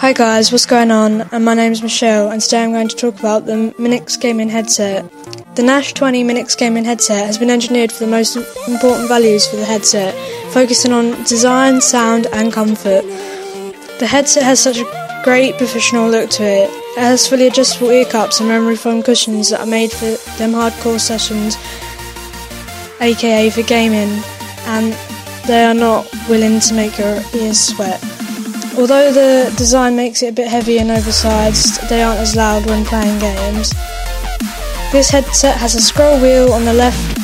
Hi guys, what's going on? And my name's Michelle, and today I'm going to talk about the Minix gaming headset. The Nash 20 Minix gaming headset has been engineered for the most important values for the headset, focusing on design, sound, and comfort. The headset has such a great professional look to it. It has fully adjustable ear cups and memory foam cushions that are made for them hardcore sessions, aka for gaming, and they are not willing to make your ears sweat. Although the design makes it a bit heavy and oversized, they aren't as loud when playing games. This headset has a scroll wheel on the left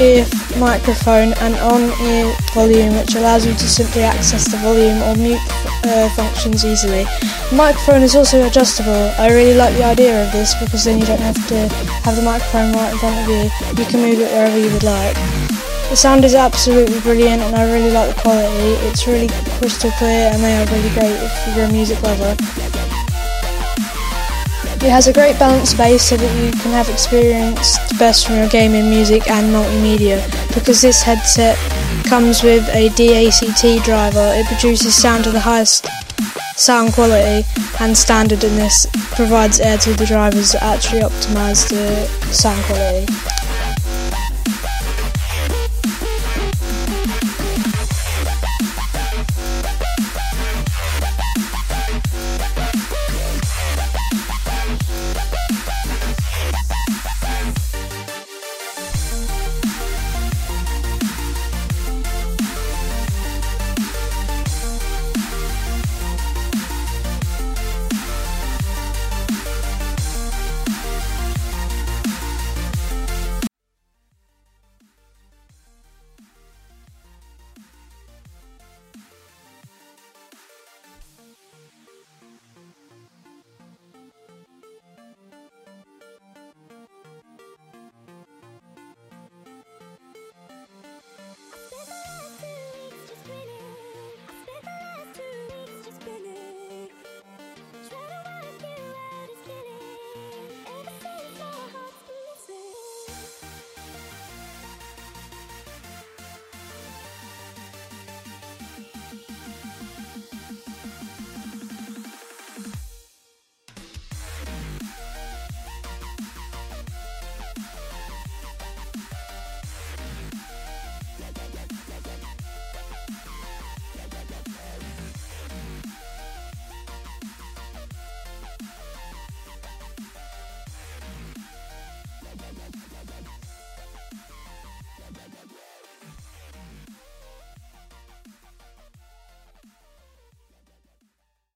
ear microphone and on-ear volume which allows you to simply access the volume or mute uh, functions easily. The microphone is also adjustable. I really like the idea of this because then you don't have to have the microphone right in front of you. You can move it wherever you would like. The sound is absolutely brilliant and I really like the quality. It's really crystal clear and they are really great if you're a music lover. It has a great balanced bass so that you can have experienced the best from your gaming, music and multimedia. Because this headset comes with a DACT driver, it produces sound to the highest sound quality and standard and this provides air to the drivers that actually optimise the sound quality.